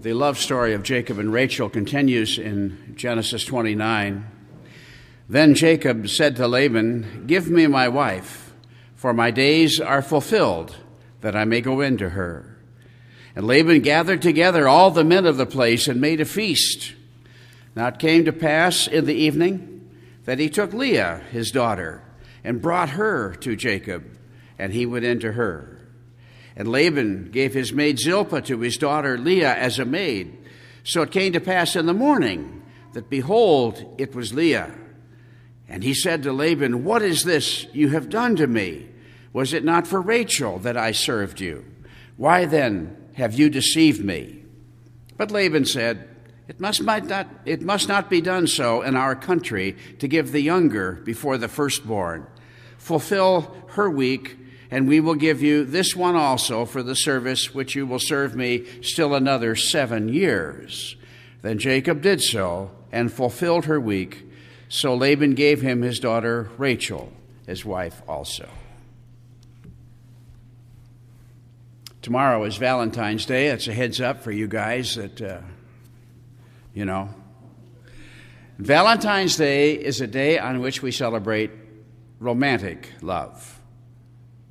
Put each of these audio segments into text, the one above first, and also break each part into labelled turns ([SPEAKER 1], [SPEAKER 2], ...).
[SPEAKER 1] The love story of Jacob and Rachel continues in Genesis 29. Then Jacob said to Laban, Give me my wife, for my days are fulfilled, that I may go into her. And Laban gathered together all the men of the place and made a feast. Now it came to pass in the evening that he took Leah, his daughter, and brought her to Jacob, and he went into her. And Laban gave his maid Zilpah to his daughter Leah as a maid. So it came to pass in the morning that, behold, it was Leah. And he said to Laban, What is this you have done to me? Was it not for Rachel that I served you? Why then have you deceived me? But Laban said, it must, not, it must not be done so in our country to give the younger before the firstborn. Fulfill her week and we will give you this one also for the service which you will serve me still another seven years. Then Jacob did so and fulfilled her week. So Laban gave him his daughter Rachel, his wife also. Tomorrow is Valentine's Day. It's a heads up for you guys that, uh, you know. Valentine's Day is a day on which we celebrate romantic love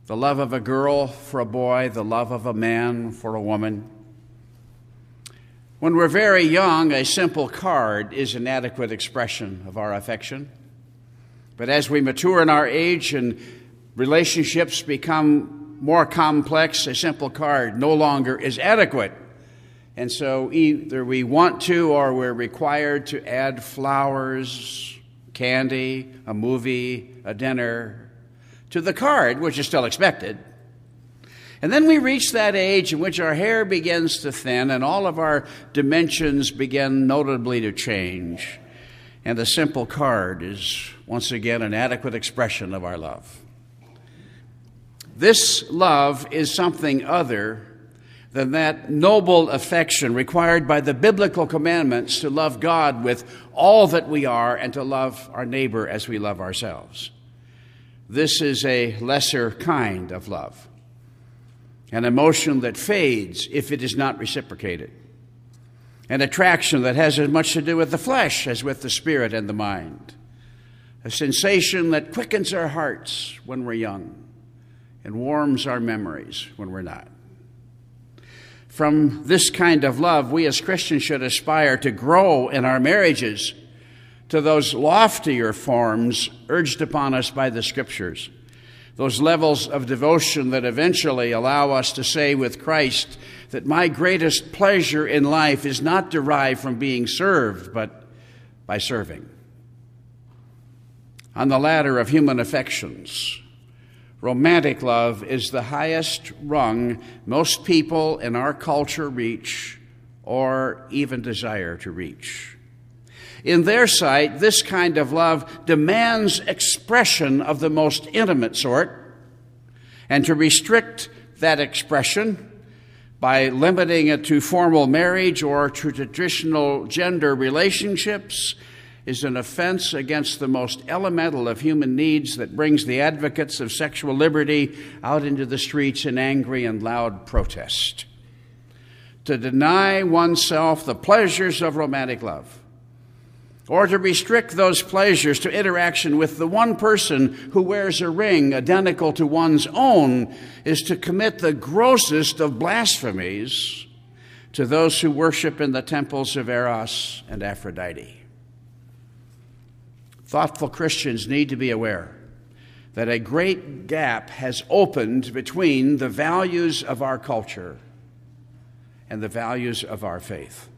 [SPEAKER 1] the love of a girl for a boy, the love of a man for a woman. When we're very young, a simple card is an adequate expression of our affection. But as we mature in our age and relationships become more complex, a simple card no longer is adequate. And so either we want to or we're required to add flowers, candy, a movie, a dinner, to the card, which is still expected. And then we reach that age in which our hair begins to thin and all of our dimensions begin notably to change. And the simple card is once again an adequate expression of our love. This love is something other than that noble affection required by the biblical commandments to love God with all that we are and to love our neighbor as we love ourselves. This is a lesser kind of love, an emotion that fades if it is not reciprocated, an attraction that has as much to do with the flesh as with the spirit and the mind, a sensation that quickens our hearts when we're young and warms our memories when we're not. From this kind of love, we as Christians should aspire to grow in our marriages to those loftier forms urged upon us by the Scriptures, those levels of devotion that eventually allow us to say with Christ that my greatest pleasure in life is not derived from being served, but by serving. On the ladder of human affections, romantic love is the highest rung most people in our culture reach or even desire to reach. In their sight, this kind of love demands expression of the most intimate sort, and to restrict that expression by limiting it to formal marriage or to traditional gender relationships is an offense against the most elemental of human needs that brings the advocates of sexual liberty out into the streets in angry and loud protest. To deny oneself the pleasures of romantic love or to restrict those pleasures to interaction with the one person who wears a ring identical to one's own is to commit the grossest of blasphemies to those who worship in the temples of Eros and Aphrodite. Thoughtful Christians need to be aware that a great gap has opened between the values of our culture and the values of our faith.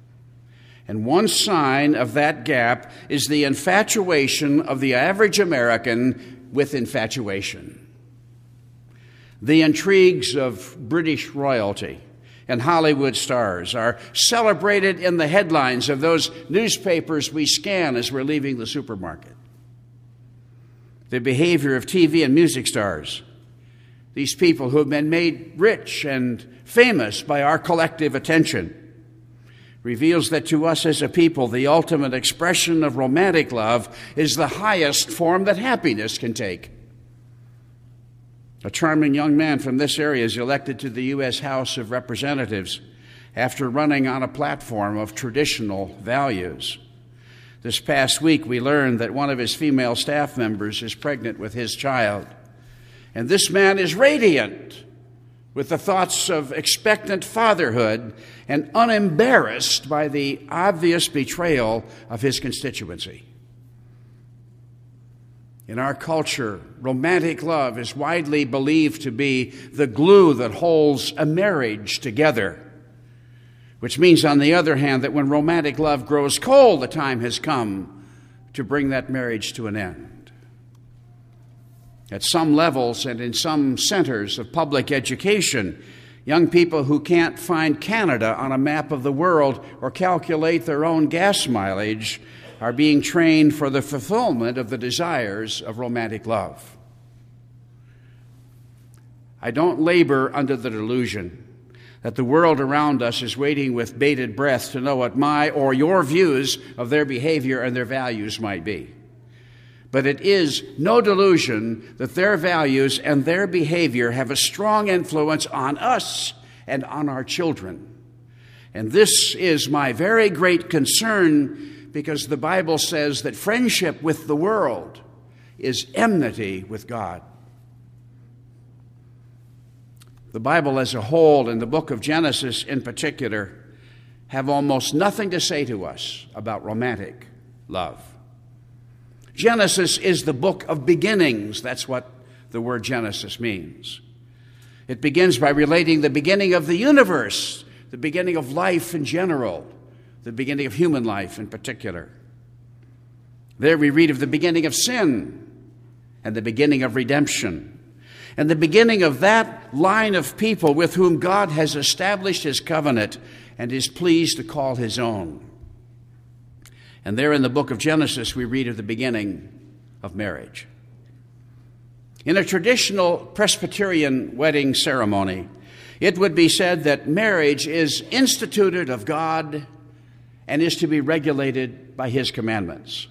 [SPEAKER 1] And one sign of that gap is the infatuation of the average American with infatuation. The intrigues of British royalty and Hollywood stars are celebrated in the headlines of those newspapers we scan as we're leaving the supermarket. The behavior of TV and music stars, these people who have been made rich and famous by our collective attention reveals that to us as a people, the ultimate expression of romantic love is the highest form that happiness can take. A charming young man from this area is elected to the U.S. House of Representatives, after running on a platform of traditional values. This past week, we learned that one of his female staff members is pregnant with his child. And this man is radiant with the thoughts of expectant fatherhood and unembarrassed by the obvious betrayal of his constituency. In our culture, romantic love is widely believed to be the glue that holds a marriage together. Which means, on the other hand, that when romantic love grows cold, the time has come to bring that marriage to an end. At some levels and in some centers of public education, young people who can't find Canada on a map of the world or calculate their own gas mileage are being trained for the fulfillment of the desires of romantic love. I don't labor under the delusion that the world around us is waiting with bated breath to know what my or your views of their behavior and their values might be. But it is no delusion that their values and their behavior have a strong influence on us and on our children. And this is my very great concern because the Bible says that friendship with the world is enmity with God. The Bible as a whole, and the book of Genesis in particular, have almost nothing to say to us about romantic love. Genesis is the book of beginnings. That's what the word Genesis means. It begins by relating the beginning of the universe, the beginning of life in general the beginning of human life in particular. There we read of the beginning of sin and the beginning of redemption and the beginning of that line of people with whom God has established his covenant and is pleased to call his own. And there in the book of Genesis, we read of the beginning of marriage. In a traditional Presbyterian wedding ceremony, it would be said that marriage is instituted of God and is to be regulated by his commandments.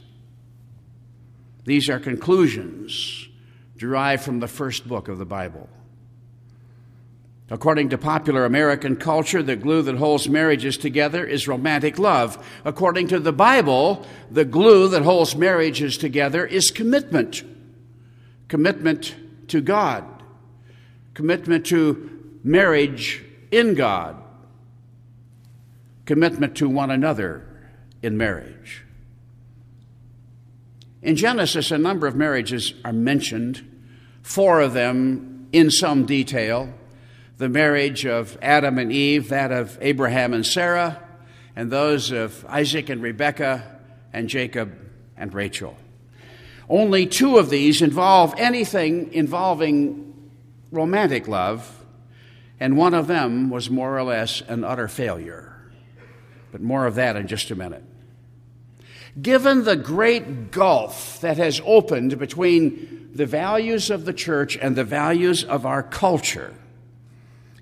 [SPEAKER 1] These are conclusions derived from the first book of the Bible. According to popular American culture, the glue that holds marriages together is romantic love. According to the Bible, the glue that holds marriages together is commitment. Commitment to God. Commitment to marriage in God commitment to one another in marriage. In Genesis, a number of marriages are mentioned, four of them in some detail the marriage of Adam and Eve, that of Abraham and Sarah, and those of Isaac and Rebekah, and Jacob and Rachel. Only two of these involve anything involving romantic love, and one of them was more or less an utter failure. But more of that in just a minute. Given the great gulf that has opened between the values of the church and the values of our culture,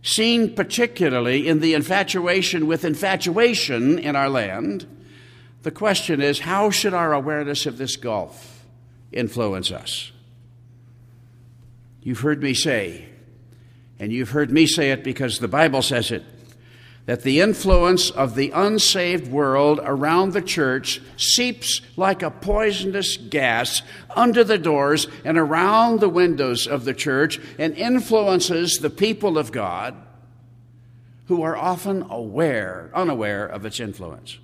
[SPEAKER 1] seen particularly in the infatuation with infatuation in our land, the question is how should our awareness of this gulf influence us? You've heard me say, and you've heard me say it because the Bible says it that the influence of the unsaved world around the church seeps like a poisonous gas under the doors and around the windows of the church and influences the people of God who are often aware, unaware of its influence.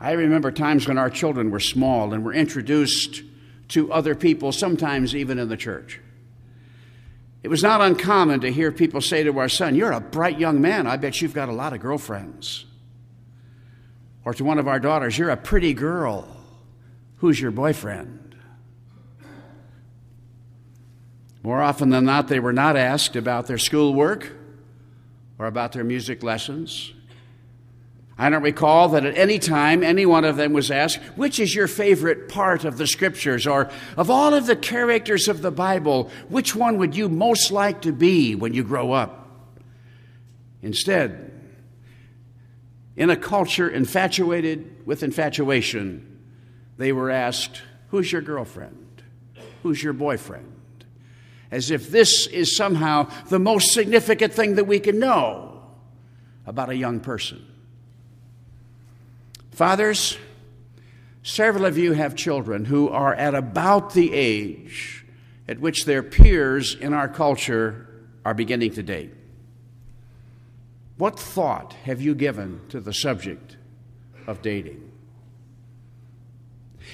[SPEAKER 1] I remember times when our children were small and were introduced to other people, sometimes even in the church. It was not uncommon to hear people say to our son, You're a bright young man. I bet you've got a lot of girlfriends. Or to one of our daughters, You're a pretty girl. Who's your boyfriend? More often than not, they were not asked about their schoolwork or about their music lessons I don't recall that at any time any one of them was asked, Which is your favorite part of the scriptures? Or of all of the characters of the Bible, which one would you most like to be when you grow up? Instead, in a culture infatuated with infatuation, they were asked, Who's your girlfriend? Who's your boyfriend? as if this is somehow the most significant thing that we can know about a young person. Fathers, several of you have children who are at about the age at which their peers in our culture are beginning to date. What thought have you given to the subject of dating?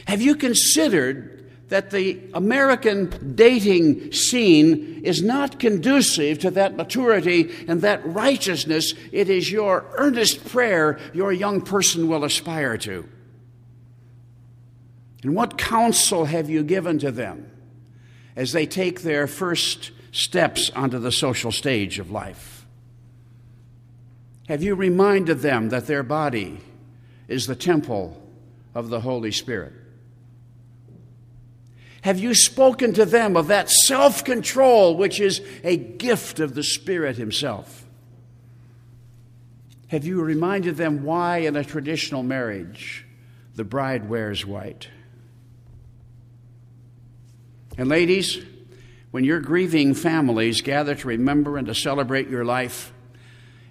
[SPEAKER 1] Have you considered that the American dating scene is not conducive to that maturity and that righteousness it is your earnest prayer your young person will aspire to? And what counsel have you given to them as they take their first steps onto the social stage of life? Have you reminded them that their body is the temple of the Holy Spirit? Have you spoken to them of that self control which is a gift of the Spirit Himself? Have you reminded them why, in a traditional marriage, the bride wears white? And, ladies, when your grieving families gather to remember and to celebrate your life,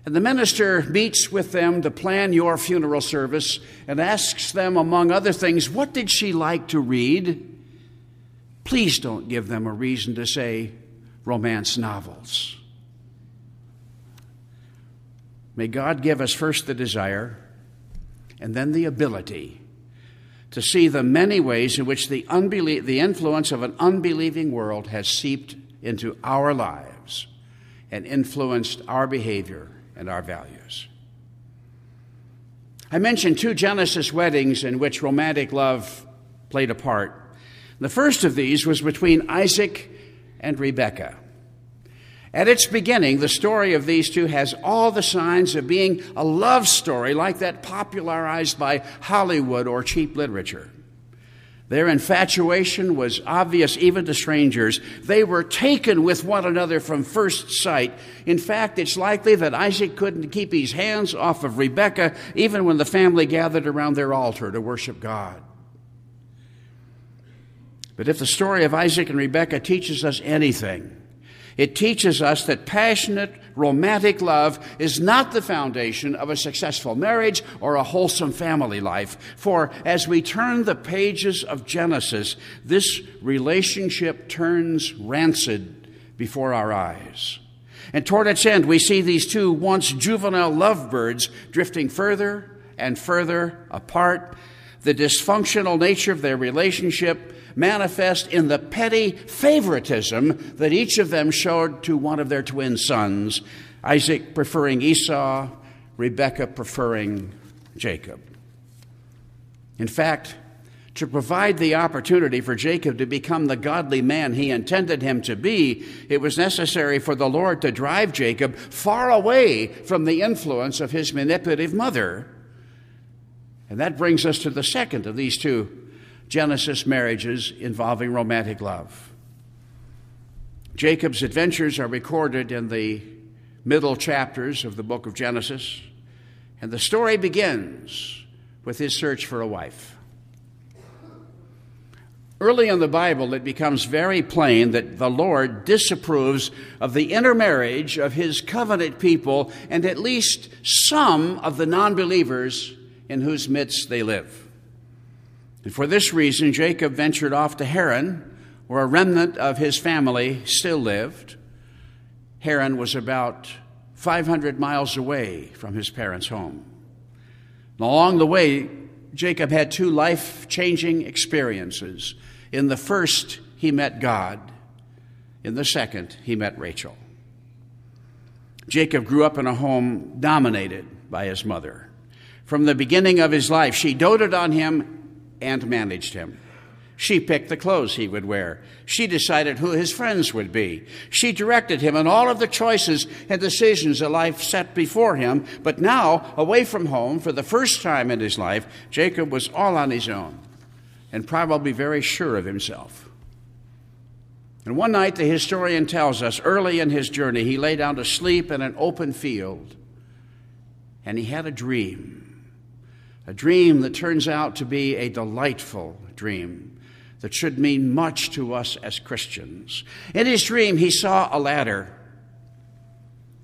[SPEAKER 1] and the minister meets with them to plan your funeral service and asks them, among other things, what did she like to read? Please don't give them a reason to say romance novels. May God give us first the desire and then the ability to see the many ways in which the, unbelie- the influence of an unbelieving world has seeped into our lives and influenced our behavior and our values. I mentioned two Genesis weddings in which romantic love played a part. The first of these was between Isaac and Rebekah. At its beginning, the story of these two has all the signs of being a love story like that popularized by Hollywood or cheap literature. Their infatuation was obvious even to strangers. They were taken with one another from first sight. In fact, it's likely that Isaac couldn't keep his hands off of Rebekah even when the family gathered around their altar to worship God. But if the story of Isaac and Rebekah teaches us anything, it teaches us that passionate, romantic love is not the foundation of a successful marriage or a wholesome family life. For as we turn the pages of Genesis, this relationship turns rancid before our eyes. And toward its end, we see these two once juvenile lovebirds drifting further and further apart. The dysfunctional nature of their relationship manifest in the petty favoritism that each of them showed to one of their twin sons, Isaac preferring Esau, Rebekah preferring Jacob. In fact, to provide the opportunity for Jacob to become the godly man he intended him to be, it was necessary for the Lord to drive Jacob far away from the influence of his manipulative mother. And that brings us to the second of these two Genesis marriages involving romantic love. Jacob's adventures are recorded in the middle chapters of the book of Genesis, and the story begins with his search for a wife. Early in the Bible, it becomes very plain that the Lord disapproves of the intermarriage of his covenant people and at least some of the non believers in whose midst they live. And for this reason, Jacob ventured off to Haran, where a remnant of his family still lived. Haran was about 500 miles away from his parents' home. And along the way, Jacob had two life changing experiences. In the first, he met God. In the second, he met Rachel. Jacob grew up in a home dominated by his mother. From the beginning of his life, she doted on him and managed him. She picked the clothes he would wear. She decided who his friends would be. She directed him in all of the choices and decisions that life set before him. But now, away from home, for the first time in his life, Jacob was all on his own and probably very sure of himself. And one night, the historian tells us, early in his journey, he lay down to sleep in an open field and he had a dream a dream that turns out to be a delightful dream. that should mean much to us as Christians. In his dream, he saw a ladder,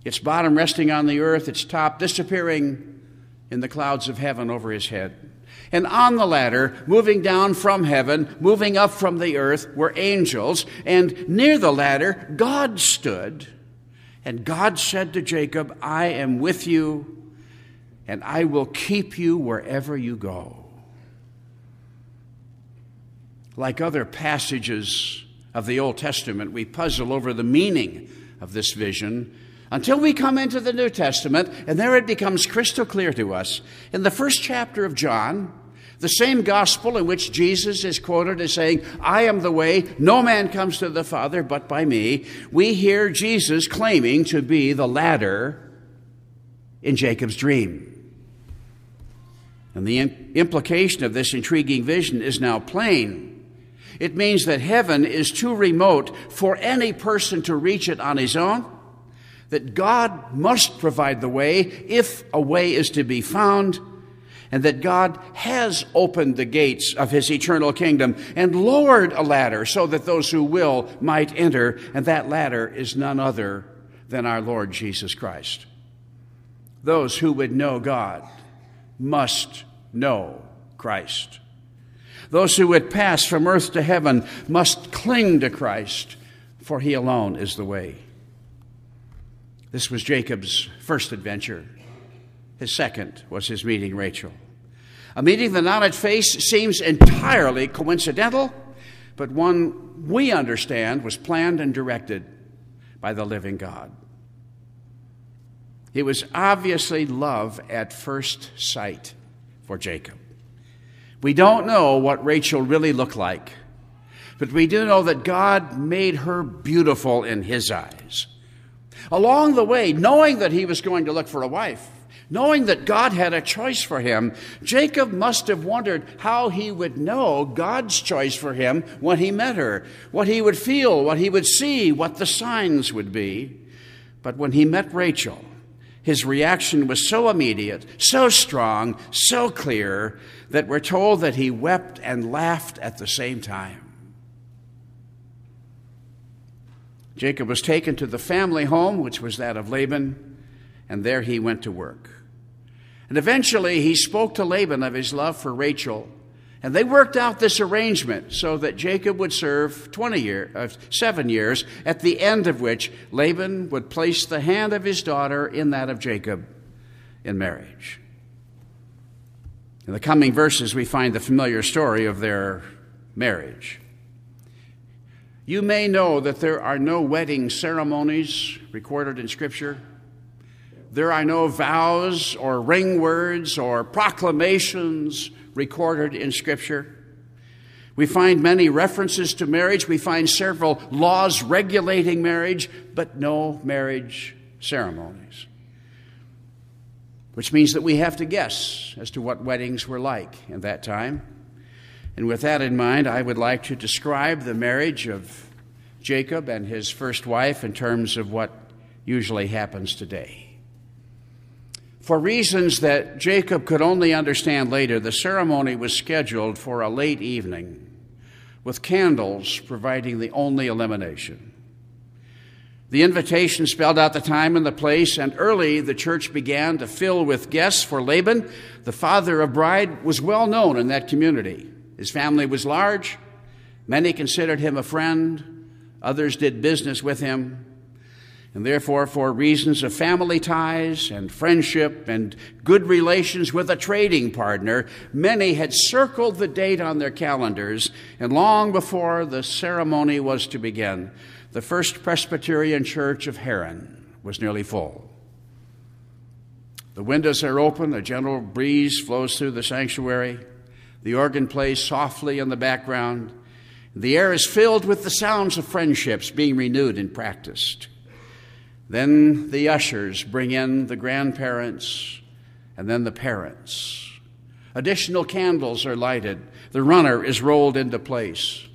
[SPEAKER 1] its bottom resting on the earth, its top disappearing in the clouds of heaven over his head. And on the ladder, moving down from heaven, moving up from the earth, were angels. And near the ladder, God stood. And God said to Jacob, I am with you, and I will keep you wherever you go. Like other passages of the Old Testament, we puzzle over the meaning of this vision until we come into the New Testament, and there it becomes crystal clear to us. In the first chapter of John, the same gospel in which Jesus is quoted as saying, I am the way, no man comes to the Father but by me, we hear Jesus claiming to be the ladder in Jacob's dream. And the implication of this intriguing vision is now plain. It means that heaven is too remote for any person to reach it on his own, that God must provide the way if a way is to be found and that God has opened the gates of his eternal kingdom and lowered a ladder so that those who will might enter, and that ladder is none other than our Lord Jesus Christ. Those who would know God must know Christ. Those who would pass from earth to heaven must cling to Christ, for he alone is the way. This was Jacob's first adventure. His second was his meeting Rachel. A meeting that on its face seems entirely coincidental, but one we understand was planned and directed by the living God. It was obviously love at first sight for Jacob. We don't know what Rachel really looked like, but we do know that God made her beautiful in his eyes. Along the way, knowing that he was going to look for a wife, Knowing that God had a choice for him, Jacob must have wondered how he would know God's choice for him when he met her, what he would feel, what he would see, what the signs would be. But when he met Rachel, his reaction was so immediate, so strong, so clear, that we're told that he wept and laughed at the same time. Jacob was taken to the family home, which was that of Laban, and there he went to work. And eventually he spoke to Laban of his love for Rachel. And they worked out this arrangement so that Jacob would serve 20 years, uh, seven years, at the end of which Laban would place the hand of his daughter in that of Jacob in marriage. In the coming verses, we find the familiar story of their marriage. You may know that there are no wedding ceremonies recorded in Scripture. There are no vows or ring words or proclamations recorded in Scripture. We find many references to marriage. We find several laws regulating marriage, but no marriage ceremonies. Which means that we have to guess as to what weddings were like in that time. And with that in mind, I would like to describe the marriage of Jacob and his first wife in terms of what usually happens today. For reasons that Jacob could only understand later, the ceremony was scheduled for a late evening, with candles providing the only illumination. The invitation spelled out the time and the place, and early the church began to fill with guests for Laban. The father of bride was well known in that community. His family was large. Many considered him a friend, others did business with him. And therefore, for reasons of family ties and friendship and good relations with a trading partner, many had circled the date on their calendars. And long before the ceremony was to begin, the First Presbyterian Church of Haran was nearly full. The windows are open, a gentle breeze flows through the sanctuary, the organ plays softly in the background. The air is filled with the sounds of friendships being renewed and practiced. Then the ushers bring in the grandparents and then the parents. Additional candles are lighted. The runner is rolled into place,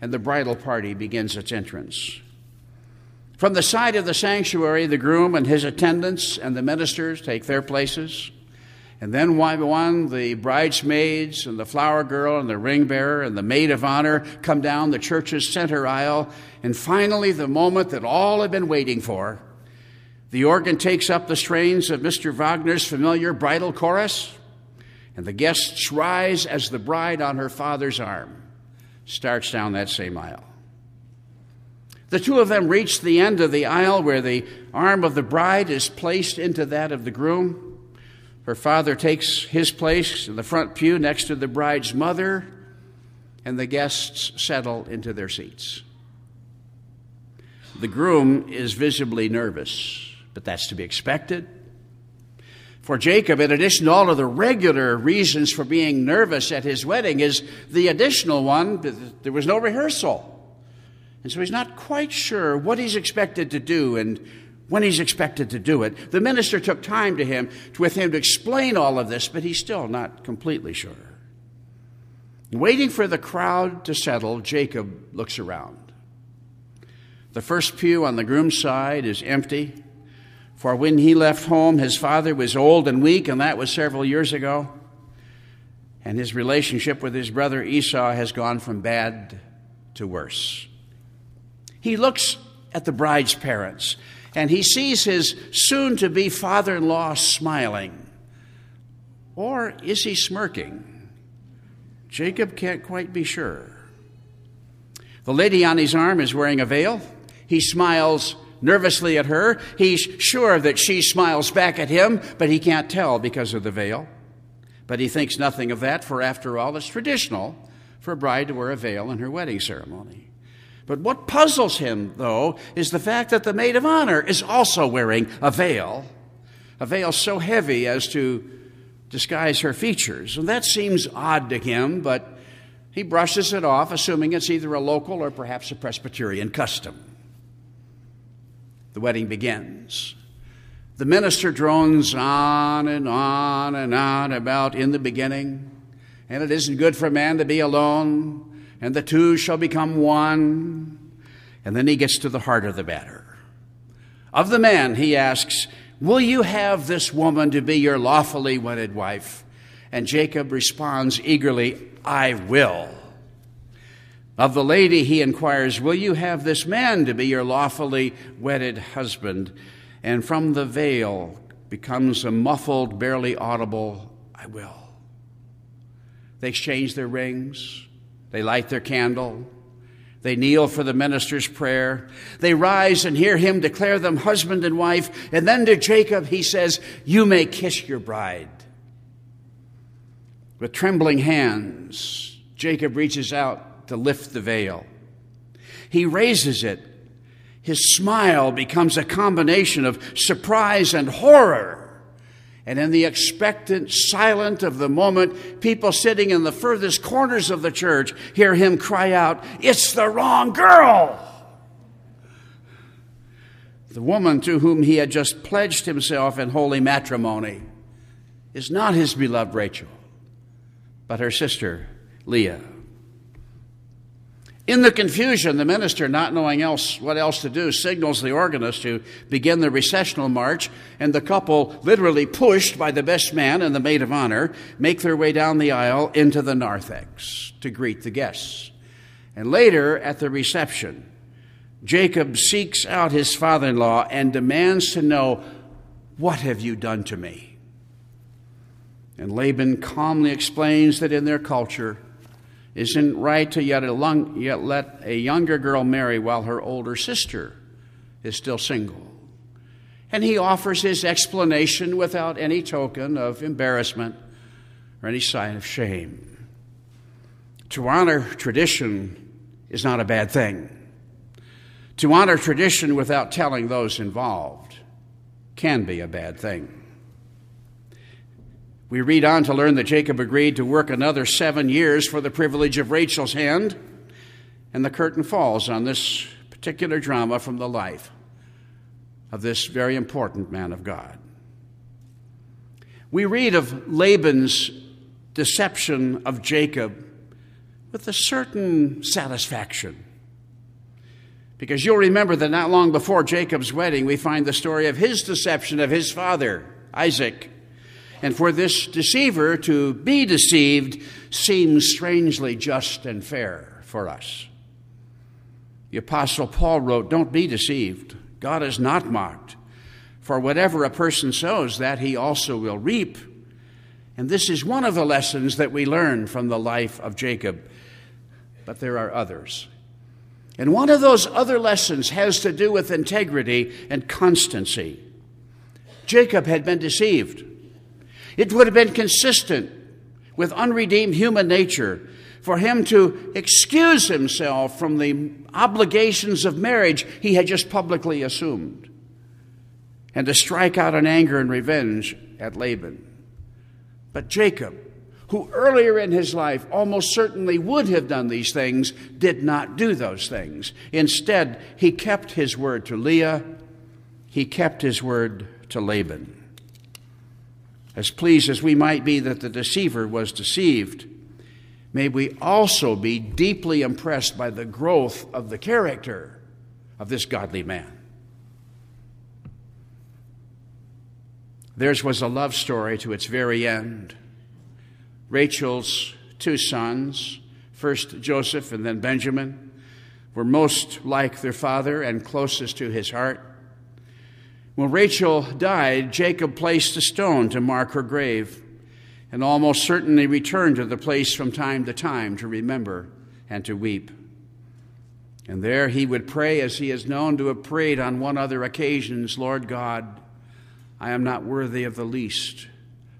[SPEAKER 1] and the bridal party begins its entrance. From the side of the sanctuary, the groom and his attendants and the ministers take their places, And then one the bridesmaids and the flower girl and the ring bearer and the maid of honor come down the church's center aisle. And finally, the moment that all have been waiting for, the organ takes up the strains of Mr. Wagner's familiar bridal chorus, and the guests rise as the bride on her father's arm starts down that same aisle. The two of them reach the end of the aisle where the arm of the bride is placed into that of the groom. Her father takes his place in the front pew next to the bride's mother, and the guests settle into their seats. The groom is visibly nervous, but that's to be expected. For Jacob, in addition to all of the regular reasons for being nervous at his wedding, is the additional one that there was no rehearsal. And so he's not quite sure what he's expected to do and when he's expected to do it. The minister took time to him with him to explain all of this, but he's still not completely sure. Waiting for the crowd to settle, Jacob looks around. The first pew on the groom's side is empty. For when he left home, his father was old and weak, and that was several years ago. And his relationship with his brother Esau has gone from bad to worse. He looks at the bride's parents, and he sees his soon to be father in law smiling. Or is he smirking? Jacob can't quite be sure. The lady on his arm is wearing a veil. He smiles nervously at her. He's sure that she smiles back at him, but he can't tell because of the veil. But he thinks nothing of that, for after all, it's traditional for a bride to wear a veil in her wedding ceremony. But what puzzles him, though, is the fact that the maid of honor is also wearing a veil, a veil so heavy as to disguise her features. And that seems odd to him, but he brushes it off, assuming it's either a local or perhaps a Presbyterian custom. The wedding begins. The minister drones on and on and on about in the beginning, and it isn't good for a man to be alone, and the two shall become one. And then he gets to the heart of the matter. Of the man, he asks, Will you have this woman to be your lawfully wedded wife? And Jacob responds eagerly, I will. Of the lady, he inquires, Will you have this man to be your lawfully wedded husband? And from the veil becomes a muffled, barely audible, I will. They exchange their rings, they light their candle, they kneel for the minister's prayer, they rise and hear him declare them husband and wife, and then to Jacob he says, You may kiss your bride. With trembling hands, Jacob reaches out to lift the veil. He raises it. His smile becomes a combination of surprise and horror. And in the expectant silence of the moment, people sitting in the furthest corners of the church hear him cry out, It's the wrong girl! The woman to whom he had just pledged himself in holy matrimony is not his beloved Rachel, but her sister Leah. In the confusion, the minister, not knowing else what else to do, signals the organist to begin the recessional march, and the couple, literally pushed by the best man and the maid of honor, make their way down the aisle into the narthex to greet the guests. And later, at the reception, Jacob seeks out his father in law and demands to know, What have you done to me? And Laban calmly explains that in their culture, isn't right to yet, long, yet let a younger girl marry while her older sister is still single. And he offers his explanation without any token of embarrassment or any sign of shame. To honor tradition is not a bad thing. To honor tradition without telling those involved can be a bad thing. We read on to learn that Jacob agreed to work another seven years for the privilege of Rachel's hand, and the curtain falls on this particular drama from the life of this very important man of God. We read of Laban's deception of Jacob with a certain satisfaction. Because you'll remember that not long before Jacob's wedding, we find the story of his deception of his father, Isaac. And for this deceiver to be deceived seems strangely just and fair for us. The Apostle Paul wrote, Don't be deceived. God is not mocked. For whatever a person sows, that he also will reap. And this is one of the lessons that we learn from the life of Jacob. But there are others. And one of those other lessons has to do with integrity and constancy. Jacob had been deceived. It would have been consistent with unredeemed human nature for him to excuse himself from the obligations of marriage he had just publicly assumed and to strike out in anger and revenge at Laban. But Jacob, who earlier in his life almost certainly would have done these things, did not do those things. Instead, he kept his word to Leah, he kept his word to Laban. As pleased as we might be that the deceiver was deceived, may we also be deeply impressed by the growth of the character of this godly man. Theirs was a love story to its very end. Rachel's two sons, first Joseph and then Benjamin, were most like their father and closest to his heart. When Rachel died, Jacob placed a stone to mark her grave and almost certainly returned to the place from time to time to remember and to weep. And there he would pray as he is known to have prayed on one other occasions Lord God, I am not worthy of the least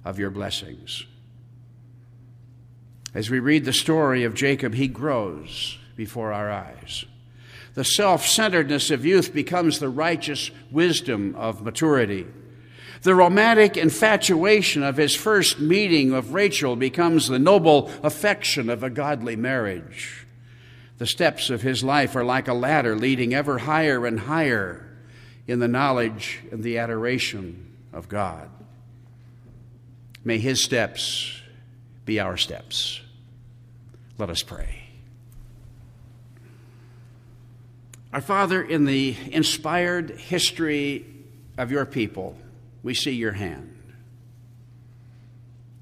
[SPEAKER 1] of your blessings. As we read the story of Jacob, he grows before our eyes. The self centeredness of youth becomes the righteous wisdom of maturity. The romantic infatuation of his first meeting of Rachel becomes the noble affection of a godly marriage. The steps of his life are like a ladder leading ever higher and higher in the knowledge and the adoration of God. May his steps be our steps. Let us pray. Our Father, in the inspired history of your people, we see your hand.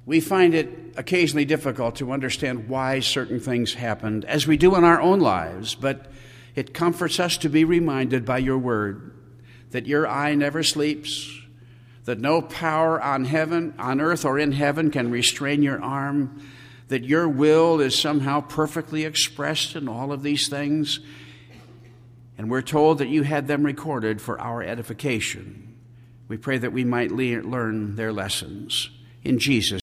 [SPEAKER 1] We find it occasionally difficult to understand why certain things happened, as we do in our own lives, but it comforts us to be reminded by your word that your eye never sleeps, that no power on heaven, on earth or in heaven can restrain your arm, that your will is somehow perfectly expressed in all of these things and we're told that you had them recorded for our edification. We pray that we might le- learn their lessons. In Jesus'